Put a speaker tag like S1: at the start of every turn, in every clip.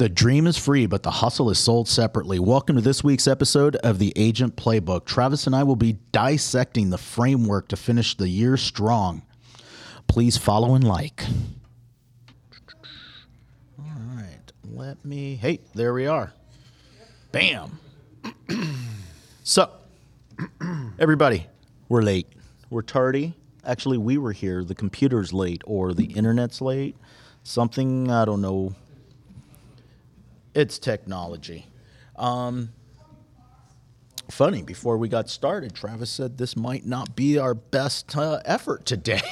S1: The dream is free, but the hustle is sold separately. Welcome to this week's episode of the Agent Playbook. Travis and I will be dissecting the framework to finish the year strong. Please follow and like. All right, let me. Hey, there we are. Bam. so, everybody, we're late. We're tardy. Actually, we were here. The computer's late, or the internet's late. Something, I don't know. It's technology. Um, funny, before we got started, Travis said this might not be our best uh, effort today.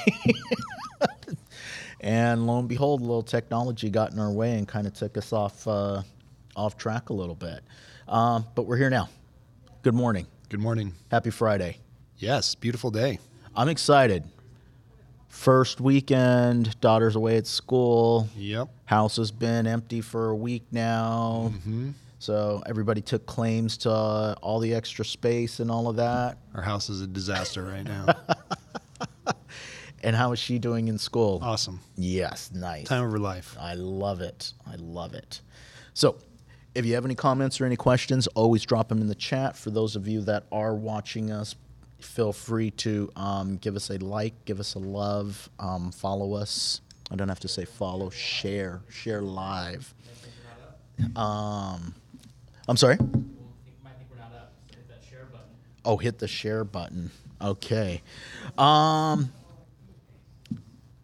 S1: and lo and behold, a little technology got in our way and kind of took us off, uh, off track a little bit. Um, but we're here now. Good morning.
S2: Good morning.
S1: Happy Friday.
S2: Yes, beautiful day.
S1: I'm excited. First weekend, daughter's away at school.
S2: Yep.
S1: House has been empty for a week now. So everybody took claims to uh, all the extra space and all of that.
S2: Our house is a disaster right now.
S1: And how is she doing in school?
S2: awesome.
S1: Yes, nice.
S2: Time of her life.
S1: I love it. I love it. So, if you have any comments or any questions, always drop them in the chat. For those of you that are watching us, feel free to um, give us a like, give us a love, um, follow us. I don't have to say follow, share, share live. Um, I'm sorry. Oh, hit the share button. Okay. Um,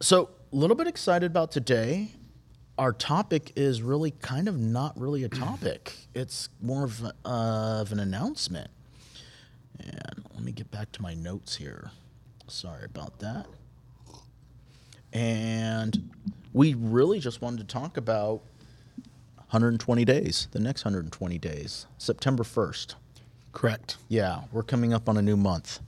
S1: so, a little bit excited about today. Our topic is really kind of not really a topic, it's more of, a- of an announcement. And let me get back to my notes here. Sorry about that. And we really just wanted to talk about 120 days, the next 120 days, September 1st.
S2: Correct.
S1: Yeah, we're coming up on a new month.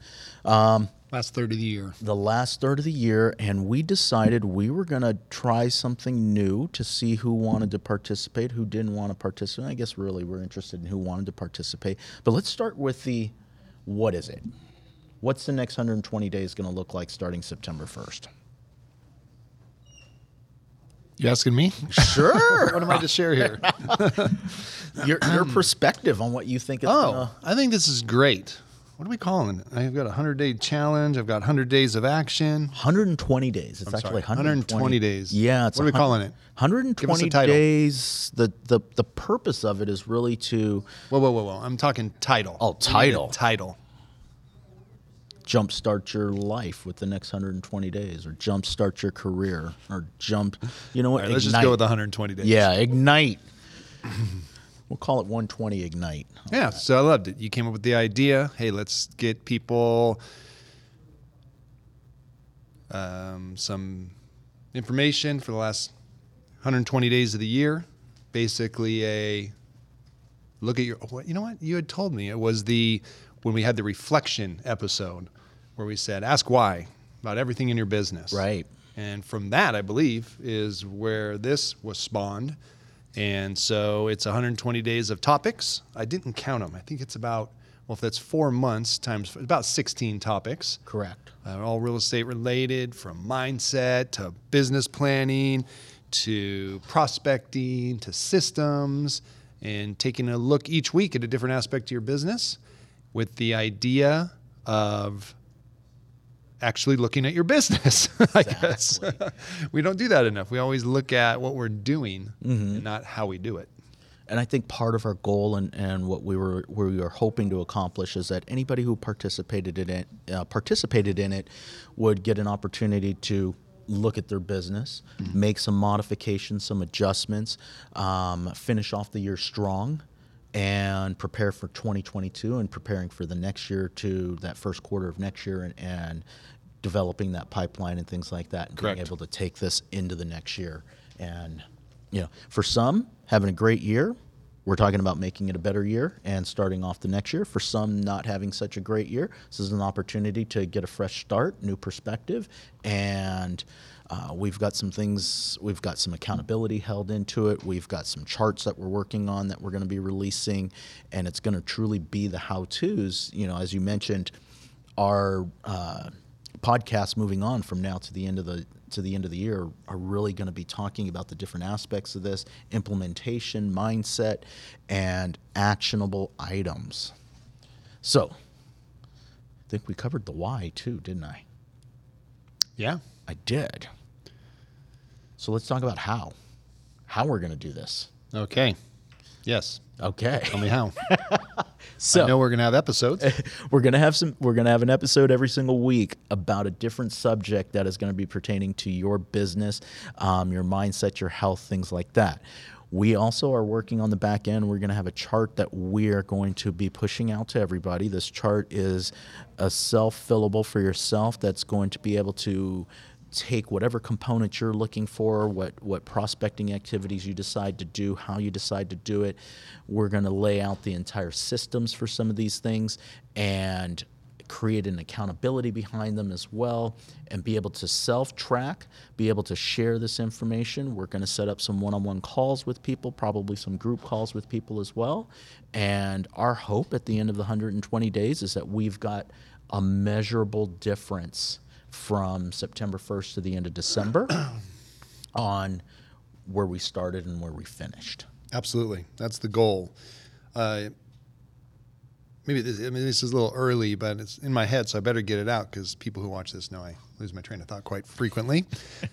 S1: Um,
S2: Last third of the year.
S1: the last third of the year, and we decided we were going to try something new to see who wanted to participate, who didn't want to participate. I guess really we're interested in who wanted to participate. But let's start with the what is it? What's the next 120 days going to look like starting September 1st?
S2: You asking me?
S1: Sure.
S2: what am I to share here?
S1: your, your perspective on what you think it's
S2: oh,
S1: gonna,
S2: I think this is great. What are we calling it? I've got a 100 day challenge. I've got 100 days of action.
S1: 120 days. It's
S2: I'm
S1: actually
S2: sorry,
S1: 120,
S2: 120 days.
S1: Yeah, it's
S2: What are we calling it?
S1: 120
S2: title.
S1: days. The, the the purpose of it is really to
S2: Whoa, whoa, whoa, whoa. I'm talking title.
S1: Oh, title.
S2: Title.
S1: jumpstart your life with the next 120 days, or jumpstart your career, or jump. You know what?
S2: Right, let's just go with 120 days.
S1: Yeah, ignite. we'll call it 120 ignite.
S2: Yeah, so I loved it. You came up with the idea. Hey, let's get people um, some information for the last 120 days of the year. Basically, a look at your. You know? What you had told me it was the when we had the reflection episode where we said ask why about everything in your business.
S1: Right.
S2: And from that, I believe, is where this was spawned. And so it's 120 days of topics. I didn't count them. I think it's about, well, if that's four months times about 16 topics,
S1: Correct.
S2: uh, all real estate related from mindset to business planning to prospecting to systems and taking a look each week at a different aspect of your business with the idea of actually looking at your business. I guess we don't do that enough. We always look at what we're doing and not how we do it.
S1: And I think part of our goal and, and what we were we were hoping to accomplish is that anybody who participated in it uh, participated in it would get an opportunity to look at their business, make some modifications, some adjustments, um, finish off the year strong, and prepare for 2022 and preparing for the next year to that first quarter of next year and, and developing that pipeline and things like that and being able to take this into the next year. And you know for some having a great year we're talking about making it a better year and starting off the next year. For some not having such a great year this is an opportunity to get a fresh start new perspective and uh, we've got some things we've got some accountability held into it we've got some charts that we're working on that we're going to be releasing and it's going to truly be the how to's you know as you mentioned our uh, podcast moving on from now to the end of the to the end of the year are really going to be talking about the different aspects of this implementation, mindset, and actionable items. So, I think we covered the why too, didn't I?
S2: Yeah.
S1: I did. So let's talk about how. How we're going to do this.
S2: Okay. Yes.
S1: Okay.
S2: Tell me how.
S1: So
S2: I know we're gonna have episodes.
S1: we're gonna have some we're gonna have an episode every single week about a different subject that is going to be pertaining to your business um, your mindset your health things like that we also are working on the back end we're going to have a chart that we are going to be pushing out to everybody this chart is a self-fillable for yourself that's going to be able to take whatever component you're looking for, what what prospecting activities you decide to do, how you decide to do it. We're going to lay out the entire systems for some of these things and create an accountability behind them as well and be able to self-track, be able to share this information. We're going to set up some one-on-one calls with people, probably some group calls with people as well. And our hope at the end of the 120 days is that we've got a measurable difference from September 1st to the end of December on where we started and where we finished.
S2: Absolutely, that's the goal. Uh, maybe this, I mean, this is a little early, but it's in my head, so I better get it out because people who watch this know I lose my train of thought quite frequently. I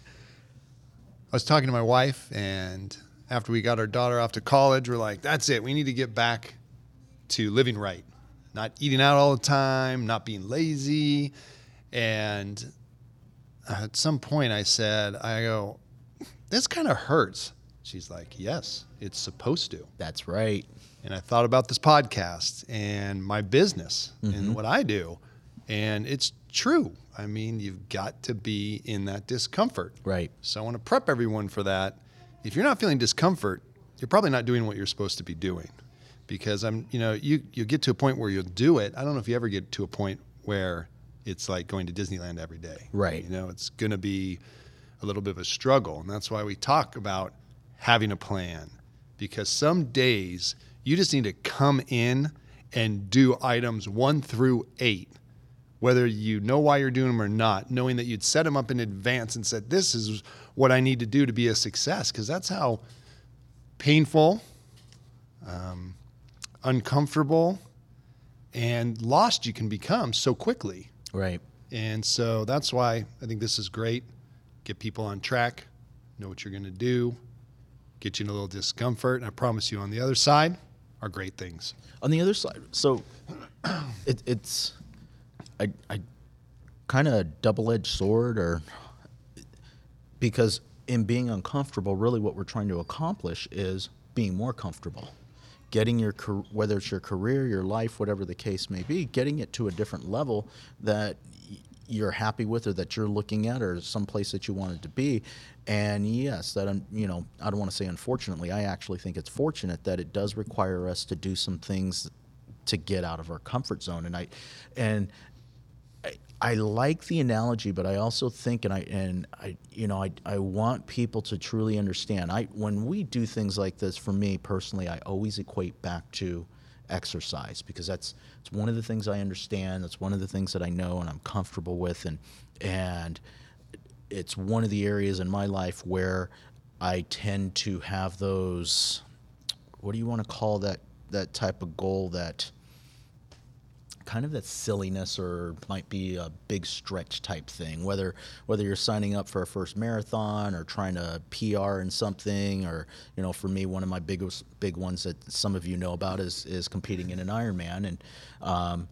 S2: was talking to my wife, and after we got our daughter off to college, we're like, "That's it. We need to get back to living right, not eating out all the time, not being lazy." And at some point, I said, "I go, this kind of hurts." She's like, "Yes, it's supposed to."
S1: That's right.
S2: and I thought about this podcast and my business and mm-hmm. what I do. And it's true. I mean, you've got to be in that discomfort.
S1: Right.
S2: So I want to prep everyone for that. If you're not feeling discomfort, you're probably not doing what you're supposed to be doing. Because I'm, you know, you you get to a point where you'll do it. I don't know if you ever get to a point where it's like going to Disneyland every day.
S1: Right.
S2: You know, it's going to be a little bit of a struggle, and that's why we talk about having a plan. Because some days you just need to come in and do items one through eight, whether you know why you're doing them or not, knowing that you'd set them up in advance and said, "This is what I need to do to be a success." Because that's how painful, um, uncomfortable, and lost you can become so quickly.
S1: Right.
S2: And so that's why I think this is great. Get people on track, know what you're going to do, get you in a little discomfort. And I promise you, on the other side are great things.
S1: On the other side, so it, it's I, I kind of a double-edged sword, or because in being uncomfortable, really what we're trying to accomplish is being more comfortable, getting your whether it's your career, your life, whatever the case may be, getting it to a different level that you're happy with or that you're looking at or someplace that you wanted to be. And yes that you know i don't want to say unfortunately i actually think it's fortunate that it does require us to do some things to get out of our comfort zone. And i and I, like the analogy, but I also think, and I and I, you know, I, I want people to truly understand. I when we do things like this, for me personally, I always equate back to exercise because that's it's one of the things I understand. That's one of the things that I know and I'm comfortable with, and and it's one of the areas in my life where I tend to have those. What do you want to call that? That type of goal that kind of that silliness or might be a big stretch type thing whether whether you're signing up for a first marathon or trying to PR in something or you know for me one of my biggest big ones that some of you know about is is competing in an Ironman. And um,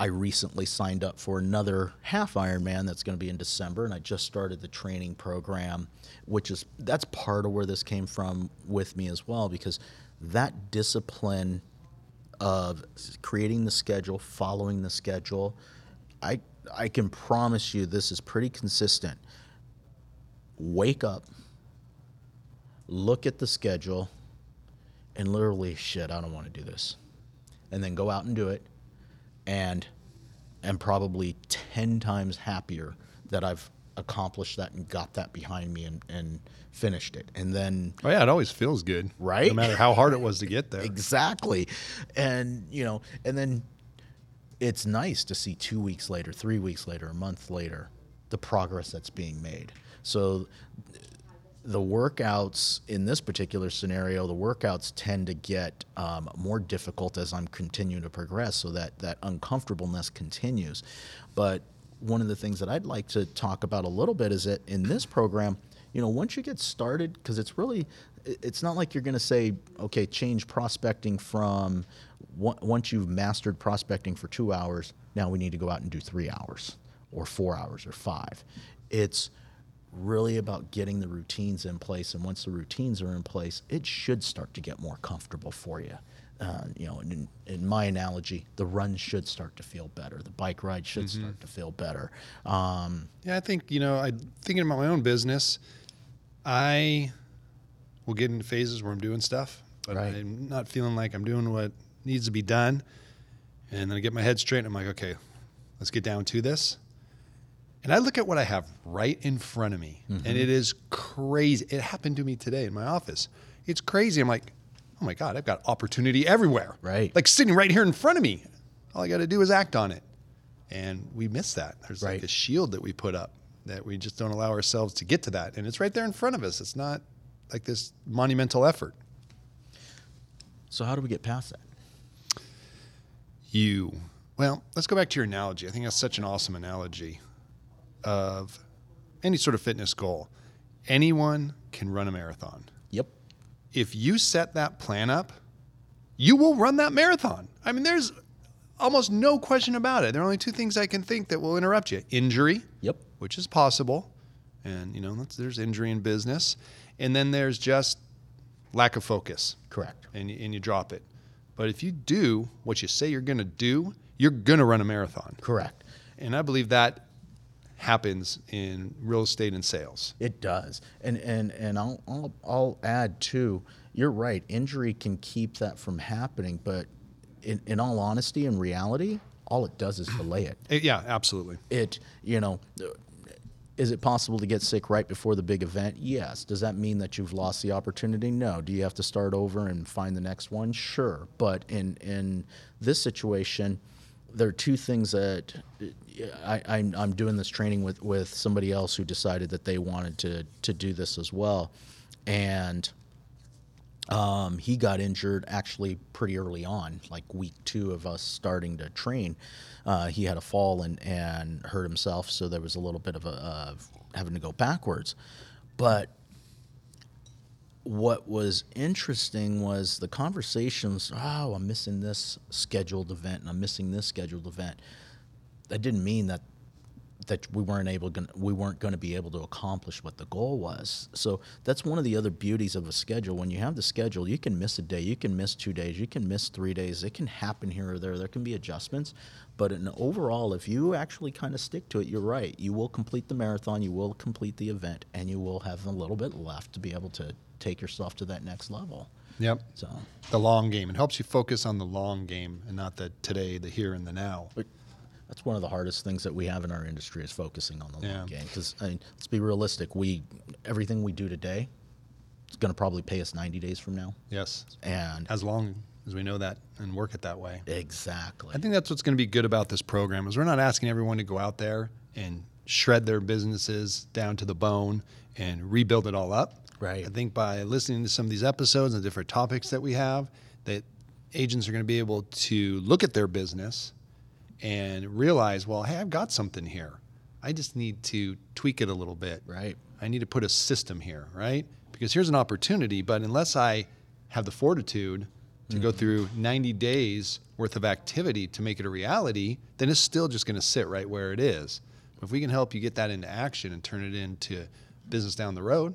S1: I recently signed up for another half Ironman that's going to be in December, and I just started the training program, which is that's part of where this came from with me as well, because that discipline of creating the schedule, following the schedule, I I can promise you this is pretty consistent. Wake up, look at the schedule, and literally shit, I don't want to do this. And then go out and do it and am probably 10 times happier that I've accomplished that and got that behind me and, and finished it. And then
S2: Oh yeah, it always feels good,
S1: Right?
S2: No matter how hard it was to get there.
S1: Exactly. And, you know, and then it's nice to see two weeks later, three weeks later, a month later, the progress that's being made. So the workouts in this particular scenario, the workouts tend to get um, more difficult as I'm continuing to progress, so that that uncomfortableness continues. But one of the things that I'd like to talk about a little bit is that in this program, you know, once you get started, because it's really, it's not like you're going to say, okay, change prospecting from once you've mastered prospecting for two hours, now we need to go out and do three hours or four hours or five. It's really about getting the routines in place. And once the routines are in place, it should start to get more comfortable for you. Uh, you know, in, in my analogy, the run should start to feel better. The bike ride should start to feel better. Um,
S2: Yeah, I think you know. I thinking about my own business. I will get into phases where I'm doing stuff, but
S1: Right.
S2: I'm not feeling like I'm doing what needs to be done. And then I get my head straight, and I'm like, okay, let's get down to this. And I look at what I have right in front of me,
S1: Mm-hmm.
S2: and it is crazy. It happened to me today in my office. It's crazy. I'm like, oh my god, I've got opportunity everywhere.
S1: Right.
S2: Like sitting right here in front of me. All I got to do is act on it and we miss that. There's like
S1: Right.
S2: a shield that we put up that we just don't allow ourselves to get to that, and it's right there in front of us. It's not like this monumental effort.
S1: so, how do we get past that?
S2: You, well, let's go back to your analogy. I think that's such an awesome analogy of any sort of fitness goal. Anyone can run a marathon. If you set that plan up, you will run that marathon. I mean, there's almost no question about it. There are only two things I can think that will interrupt you injury
S1: Yep.
S2: which is possible. And, you know, that's, there's injury in business. And then there's just lack of focus
S1: Correct.
S2: and and you drop it. But if you do what you say you're going to do, you're going to run a marathon.
S1: Correct.
S2: And I believe that happens in real estate and sales.
S1: It does, and and and I'll I'll, I'll add too. You're right. Injury can keep that from happening, but in, in all honesty and reality, all it does is delay it.
S2: Eh, yeah, absolutely.
S1: It you know. Is it possible to get sick right before the big event? Yes. Does that mean that you've lost the opportunity? No. Do you have to start over and find the next one? Sure. But in in this situation, there are two things that I, I'm, I'm doing this training with, with somebody else who decided that they wanted to, to do this as well. And um, he got injured actually pretty early on, like week two of us starting to train. Uh, he had a fall and, and hurt himself, so there was a little bit of a having to go backwards. But what was interesting was the conversations. Oh, I'm missing this scheduled event, and I'm missing this scheduled event. That didn't mean that that we weren't able gonna, we weren't going to be able to accomplish what the goal was. So that's one of the other beauties of a schedule. When you have the schedule, you can miss a day, you can miss two days, you can miss three days. It can happen here or there. There can be adjustments, but in overall, if you actually kind of stick to it, you're right. You will complete the marathon, you will complete the event, and you will have a little bit left to be able to take yourself to that next level.
S2: Yep.
S1: So.
S2: The long game. It helps you focus on the long game and not the today, the here, and the now.
S1: But that's one of the hardest things that we have in our industry is focusing on the
S2: Yeah.
S1: long game. Because I mean, let's be realistic. We everything we do today, is going to probably pay us 90 days from now.
S2: Yes.
S1: And
S2: As long as we know that and work it that way.
S1: exactly.
S2: I think that's what's going to be good about this program is we're not asking everyone to go out there and shred their businesses down to the bone and rebuild it all up.
S1: Right.
S2: I think by listening to some of these episodes and the different topics that we have, that agents are going to be able to look at their business and realize, well, hey, I've got something here. I just need to tweak it a little bit.
S1: right.
S2: I need to put a system here, right? Because here's an opportunity, but unless I have the fortitude to go mm-hmm. through 90 days worth of activity to make it a reality, then it's still just going to sit right where it is. But if we can help you get that into action and turn it into business down the road,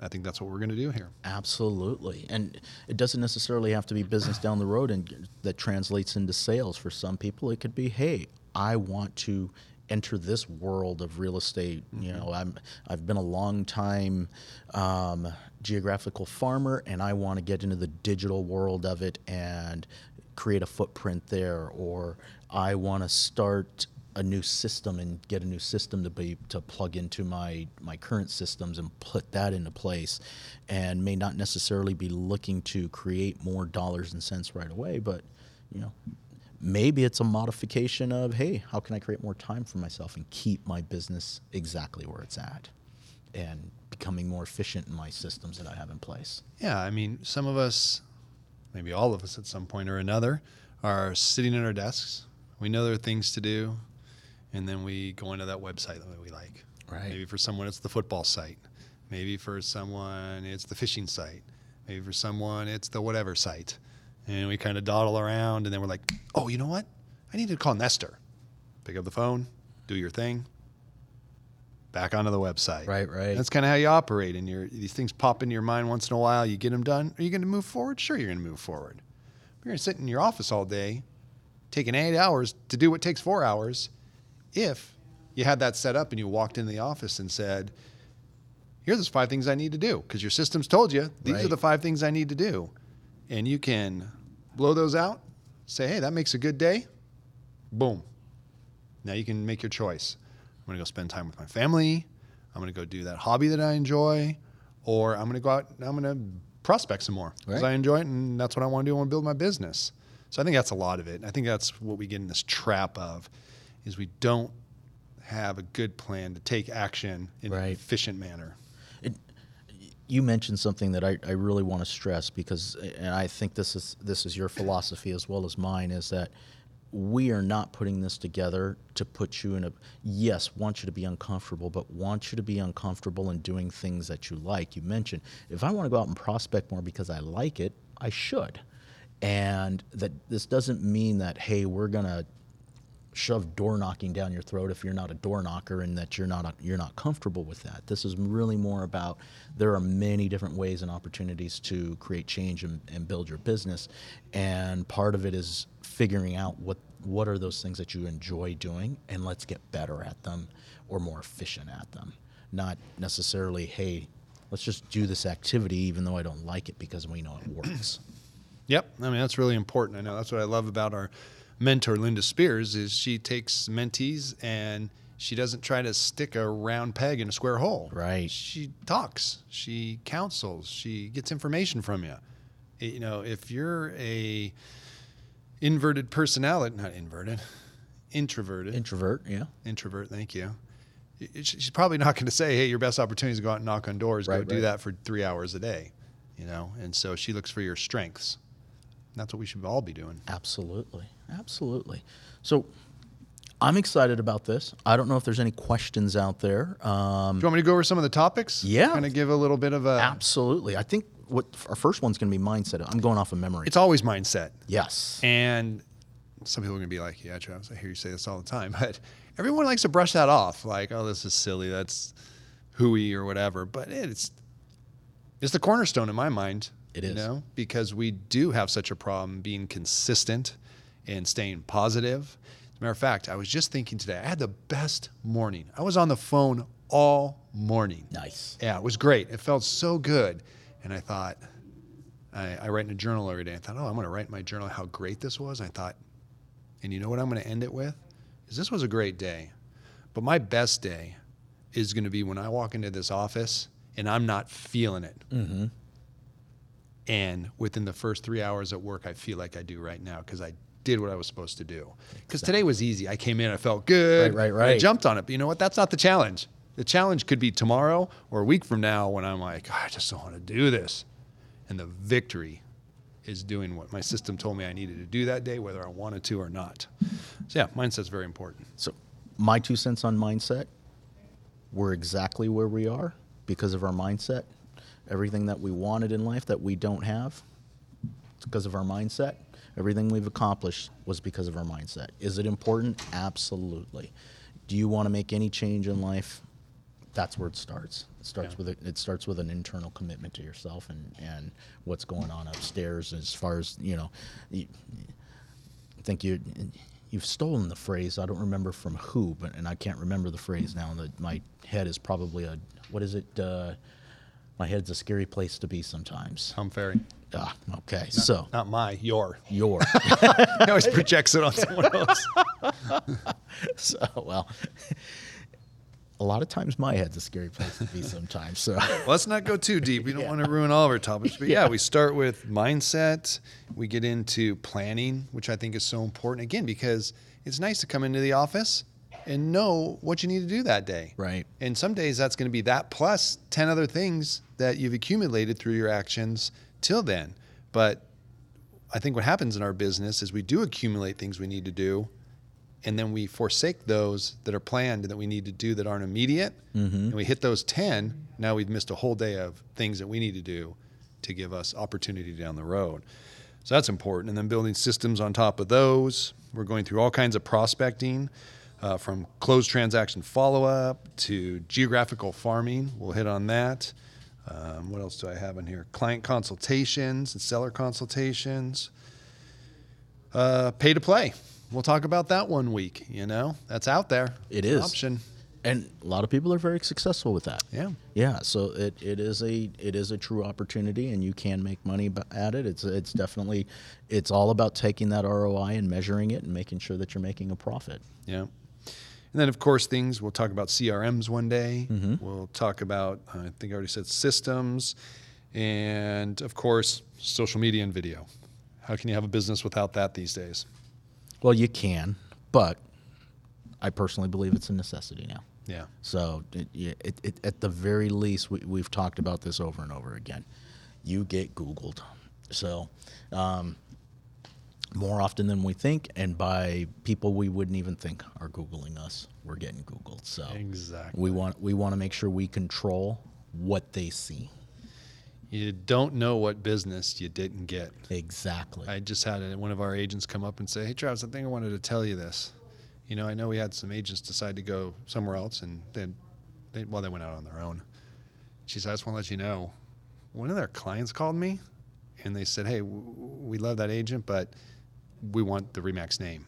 S2: I think that's what we're going to do here.
S1: Absolutely. And it doesn't necessarily have to be business down the road and that translates into sales. For some people, it could be, hey, I want to enter this world of real estate. You know, I'm I've been a long time um, geographical farmer, and I want to get into the digital world of it and create a footprint there. Or I want to start a new system and get a new system to be to plug into my my current systems and put that into place and may not necessarily be looking to create more dollars and cents right away but you know maybe it's a modification of hey how can i create more time for myself and keep my business exactly where it's at and becoming more efficient in my systems that I have in place.
S2: Yeah, I mean, some of us, maybe all of us at some point or another, are sitting at our desks. We know there are things to do, and then we go into that website that we like.
S1: Right.
S2: Maybe for someone, it's the football site. Maybe for someone, it's the fishing site. Maybe for someone, it's the whatever site. And we kind of dawdle around, and then we're like, oh, you know what? I need to call Nestor. Pick up the phone, do your thing, back onto the website.
S1: Right, right.
S2: That's kind of how you operate, and your these things pop into your mind once in a while. You get them done. Are you going to move forward? Sure, you're going to move forward. But You're going to sit in your office all day, taking eight hours to do what takes four hours. If you had that set up and you walked into the office and said, "Here's the five things I need to do," because your system's told you these are the five things I need to do, and you can blow those out. Say, "Hey, that makes a good day." Boom. Now you can make your choice. I'm going to go spend time with my family. I'm going to go do that hobby that I enjoy, or I'm going to go out and I'm going to prospect some more because
S1: Right.
S2: I enjoy it and that's what I want to do. I want to build my business. So I think that's a lot of it. I think that's what we get in this trap of is we don't have a good plan to take action in an efficient manner.
S1: you mentioned something that I, I really want to stress because and I think this is this is your philosophy as well as mine is that we are not putting this together to put you in a yes want you to be uncomfortable but want you to be uncomfortable in doing things that you like. You mentioned if i want to go out and prospect more because i like it i should. And that this doesn't mean that hey we're going to shove door knocking down your throat if you're not a door knocker and that you're not you're not comfortable with that. This is really more about there are many different ways and opportunities to create change and, and build your business, and part of it is figuring out what what are those things that you enjoy doing and let's get better at them or more efficient at them. Not necessarily hey, let's just do this activity even though I don't like it because we know it works.
S2: Yep. I mean, that's really important. I know that's what I love about our mentor, Linda Spears, is she takes mentees and she doesn't try to stick a round peg in a square hole.
S1: Right.
S2: She talks, she counsels, she gets information from you. You know, if you're a inverted personality, not inverted, introverted,
S1: Introvert, yeah.
S2: introvert, thank you. She's probably not going to say, "Hey, your best opportunity is to go out and knock on doors. go
S1: Right,
S2: do
S1: right.
S2: that for three hours a day," you know. And so she looks for your strengths. That's what we should all be doing.
S1: Absolutely. Absolutely. So I'm excited about this. I don't know if there's any questions out there. Um,
S2: Do you want me to go over some of the topics?
S1: Yeah.
S2: Kind of give a little bit of a.
S1: absolutely. I think what our first one's going to be mindset. I'm going off of memory.
S2: It's always mindset.
S1: yes.
S2: And some people are going to be like, yeah, Travis, I hear you say this all the time. But everyone likes to brush that off. Like, oh, this is silly. That's hooey or whatever. But it's it's the cornerstone in my mind.
S1: It
S2: You know, because we do have such a problem being consistent and staying positive. As a matter of fact, I was just thinking today, I had the best morning. I was on the phone all morning.
S1: Nice.
S2: Yeah, it was great. It felt so good. And I thought, I, I write in a journal every day. I thought, oh, I'm going to write in my journal how great this was. I thought, and you know what I'm going to end it with? Is this was a great day. But my best day is going to be when I walk into this office and I'm not feeling it.
S1: Mm-hmm.
S2: And within the first three hours at work, I feel like I do right now because I did what I was supposed to do. Because today was easy. I came in, I felt good.
S1: Right, right,
S2: and I jumped on it. But you know what? That's not the challenge. The challenge could be tomorrow or a week from now when I'm like, "Oh, I just don't want to do this. And the victory is doing what my system told me I needed to do that day, whether I wanted to or not. So, yeah, mindset's very important.
S1: So my two cents on mindset. We're exactly where we are because of our mindset. Everything that we wanted in life that we don't have, it's because of our mindset. Everything we've accomplished was because of our mindset. Is it important? Absolutely. Do you want to make any change in life? That's where it starts. It starts
S2: Yeah.
S1: with a, it starts with an internal commitment to yourself and, and what's going on upstairs as far as you know. You, I think you you've stolen the phrase. I don't remember from who, but and I can't remember the phrase now. That my head is probably a what is it? Uh, my head's a scary place to be sometimes.
S2: Tom Ferry.
S1: Ah, okay. So
S2: Not my, your.
S1: your
S2: He always projects it on someone else.
S1: so well. A lot of times my head's a scary place to be sometimes. So
S2: Let's not go too deep. We don't want to ruin all of our topics. But yeah, we start with mindset. We get into planning, which I think is so important again because it's nice to come into the office and know what you need to do that day.
S1: Right.
S2: And some days that's going to be that plus 10 other things that you've accumulated through your actions till then. But I think what happens in our business is we do accumulate things we need to do, and then we forsake those that are planned and that we need to do that aren't immediate. And we hit those 10. Now we've missed a whole day of things that we need to do to give us opportunity down the road. So that's important. And then building systems on top of those. We're going through all kinds of prospecting. Uh, from closed transaction follow up to geographical farming. We'll hit on that. Um, what else do I have in here? Client consultations and seller consultations. Uh, pay to play. We'll talk about that one week. You know, that's out there. It's an option.
S1: And a lot of people are very successful with that.
S2: Yeah.
S1: Yeah, so it, it is a it is a true opportunity, and you can make money at it. It's it's definitely it's all about taking that ROI and measuring it and making sure that you're making a profit.
S2: Yeah. And then, of course, things we'll talk about CRMs one day.
S1: Mm-hmm.
S2: We'll talk about, I think I already said systems. And of course, social media and video. How can you have a business without that these days?
S1: Well, you can, but I personally believe it's a necessity now.
S2: Yeah.
S1: So it, it, it, at the very least, we, we've talked about this over and over again. You get Googled. So um, more often than we think, and by people we wouldn't even think are Googling us, we're getting Googled. So
S2: Exactly.
S1: we want we want to make sure we control what they see.
S2: You don't know what business you didn't get.
S1: Exactly.
S2: I just had one of our agents come up and say, "Hey, Travis, I think I wanted to tell you this. You know, I know we had some agents decide to go somewhere else, and then, they, well, they went out on their own." She said, "I just want to let you know, one of their clients called me, and they said, "Hey, w- we love that agent, but we want the Remax name."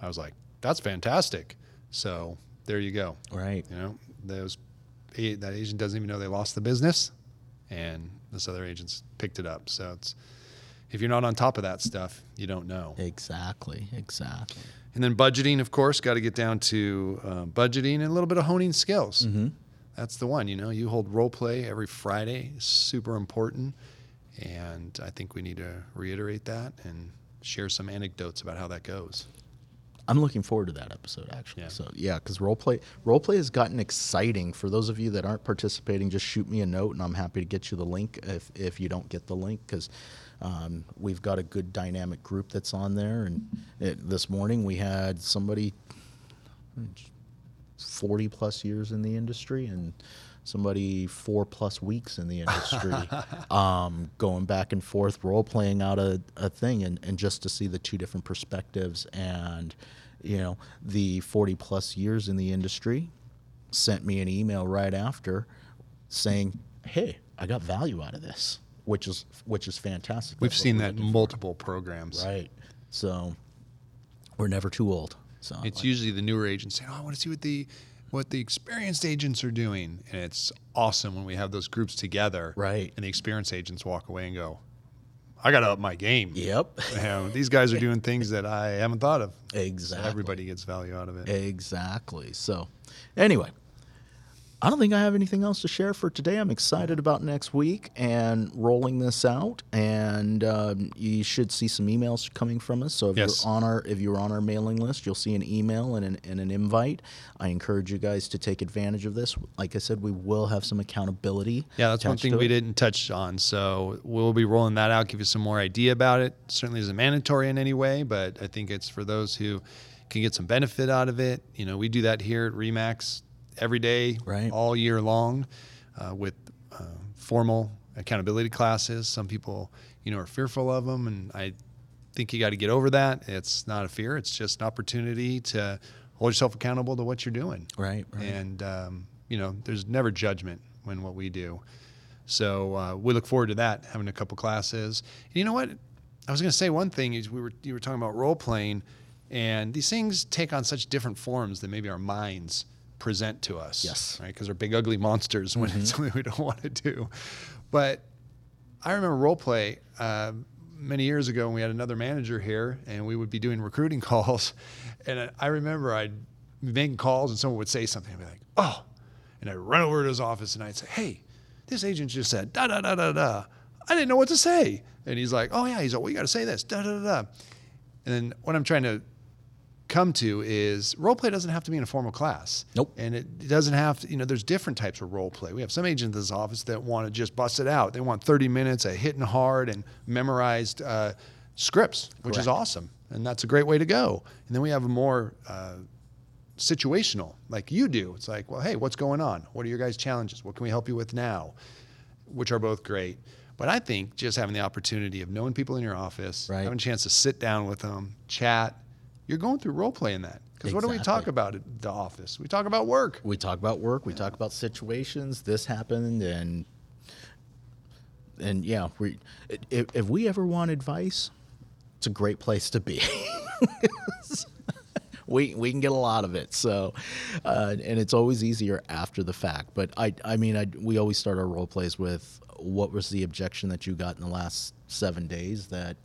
S2: I was like, "That's fantastic." So there you go.
S1: right.
S2: You know, those that agent doesn't even know they lost the business, and this other agent's picked it up. So it's if you're not on top of that stuff, you don't know.
S1: Exactly. Exactly.
S2: And then budgeting, of course, got to get down to uh, budgeting and a little bit of honing skills. That's the one. You know, you hold role play every Friday, super important, and I think we need to reiterate that and share some anecdotes about how that goes.
S1: I'm looking forward to that episode actually.
S2: Yeah.
S1: So yeah, because roleplay roleplay has gotten exciting. For those of you that aren't participating, just shoot me a note, and I'm happy to get you the link if if you don't get the link because. Um, we've got a good dynamic group that's on there, and it, this morning we had somebody 40 plus years in the industry and somebody four plus weeks in the industry um, going back and forth role playing out a, a thing and, and just to see the two different perspectives and you know the 40 plus years in the industry sent me an email right after saying hey i got value out of this which is which is fantastic.
S2: We've
S1: That's
S2: seen that multiple programs.
S1: right. So we're never too old. So
S2: It's
S1: like,
S2: usually the newer agents saying, "Oh, I want to see what the what the experienced agents are doing," and it's awesome when we have those groups together,
S1: Right.
S2: And the experienced agents walk away and go, "I got to up my game."
S1: yep
S2: You know, these guys are doing things that I haven't thought of. So
S1: exactly
S2: everybody gets value out of it.
S1: Exactly. So, anyway, I don't think I have anything else to share for today. I'm excited about next week and rolling this out, and um, you should see some emails coming from us. So if
S2: Yes.
S1: you're on our if you're on our mailing list, you'll see an email and an, and an invite. I encourage you guys to take advantage of this. Like I said, we will have some accountability.
S2: Yeah, that's one thing we didn't touch on. So we'll be rolling that out, give you some more idea about it. Certainly isn't mandatory in any way, but I think it's for those who can get some benefit out of it. You know, we do that here at Remax every day,
S1: Right.
S2: all year long, uh, with uh, formal accountability classes. Some people, you know, are fearful of them, and I think you got to get over that. It's not a fear; it's just an opportunity to hold yourself accountable to what you're doing.
S1: Right, right.
S2: And um, you know, there's never judgment when what we do. So uh, we look forward to that, having a couple classes. And you know what? I was going to say one thing is we were you were talking about role playing, and these things take on such different forms than maybe our minds present to us.
S1: Yes.
S2: Right? Because they're big ugly monsters when it's something we don't want to do. But I remember role play uh, many years ago when we had another manager here, and we would be doing recruiting calls. And I- I remember I'd be making calls, and someone would say something, I'd be like, "Oh," and I'd run over to his office, and I'd say, "Hey, this agent just said da da da da da." I didn't know what to say, and he's like, "Oh yeah," he's like, "Well, you got to say this da da da da." And then when I'm trying to come to is role play doesn't have to be in a formal class.
S1: Nope.
S2: And it doesn't have to, you know, there's different types of role play. We have some agents in this office that want to just bust it out. They want 30 minutes of hitting hard and memorized uh, scripts, which is awesome. And that's a great way to go. And then we have a more uh, situational, like you do. It's like, well, hey, what's going on? What are your guys' challenges? What can we help you with now? Which are both great. But I think just having the opportunity of knowing people in your office,
S1: Right.
S2: having a chance to sit down with them, chat, you're going through role play in that. Because what do we talk about at the office? We talk about work.
S1: We talk about work. We talk about situations. This happened, and and yeah, we if, if we ever want advice, it's a great place to be. we we can get a lot of it. So, uh, and it's always easier after the fact. But I I mean I we always start our role plays with what was the objection that you got in the last seven days that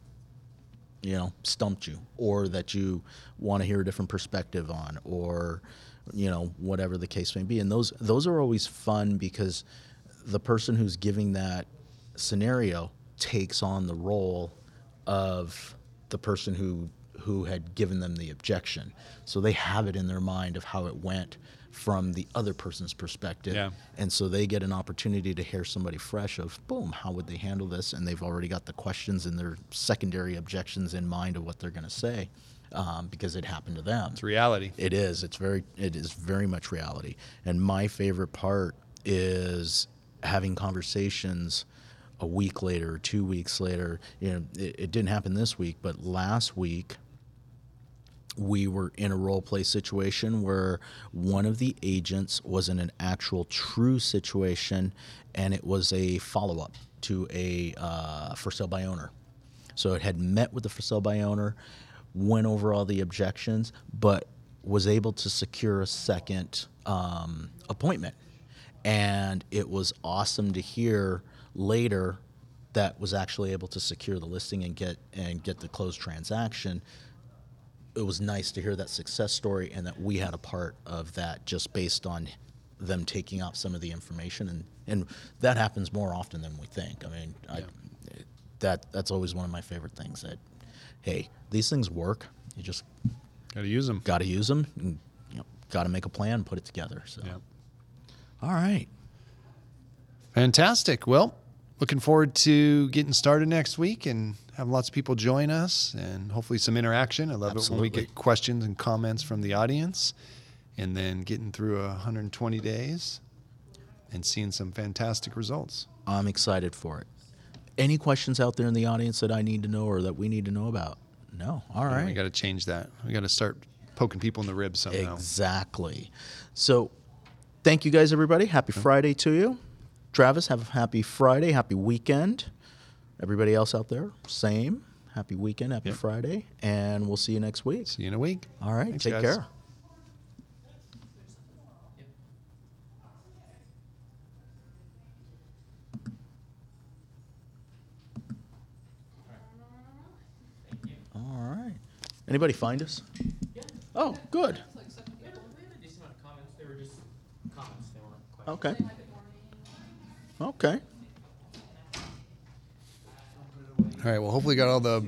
S1: you know stumped you or that you want to hear a different perspective on or you know whatever the case may be. And those those are always fun because the person who's giving that scenario takes on the role of the person who who had given them the objection. So they have it in their mind of how it went from the other person's perspective.
S2: Yeah.
S1: and so they get an opportunity to hear somebody fresh of boom how would they handle this? And they've already got the questions and their secondary objections in mind of what they're going to say um, because it happened to them.
S2: It's reality.
S1: it is. It's very it is very much reality. And my favorite part is having conversations a week later two weeks later. You know it, it didn't happen this week but last week we were in a role play situation where one of the agents was in an actual true situation and it was a follow-up to a uh, for sale by owner. So it had met with the for sale by owner went over all the objections but was able to secure a second um, appointment. And it was awesome to hear later that was actually able to secure the listing and get and get the closed transaction it was nice to hear that success story and that we had a part of that just based on them taking out some of the information and and that happens more often than we think. I mean, I, that that's always one of my favorite things that hey, these things work. You just
S2: Got to use them.
S1: got to use them and you know, got to make a plan, put it together. So
S2: Yeah.
S1: all right.
S2: Fantastic. Well, looking forward to getting started next week and having lots of people join us and hopefully some interaction. I love it when we get questions and comments from the audience and then getting through 120 days and seeing some fantastic results.
S1: I'm excited for it. Any questions out there in the audience that I need to know or that we need to know about? No. All
S2: right.
S1: Right.
S2: We got to change that. We got to start poking people in the ribs somehow.
S1: Exactly. So, thank you guys, everybody. Happy Friday to you. Travis, have a happy Friday, happy weekend. Everybody else out there, same. Happy weekend, happy
S2: Yep.
S1: Friday, and we'll see you next week.
S2: See you in a week.
S1: All right,
S2: Thanks,
S1: take
S2: guys.
S1: care. All right. Anybody find us? Oh, good.
S3: Okay. had a decent amount of comments. They were just comments. They weren't questions.
S1: Okay. Okay.
S2: All right. Well, hopefully, got all the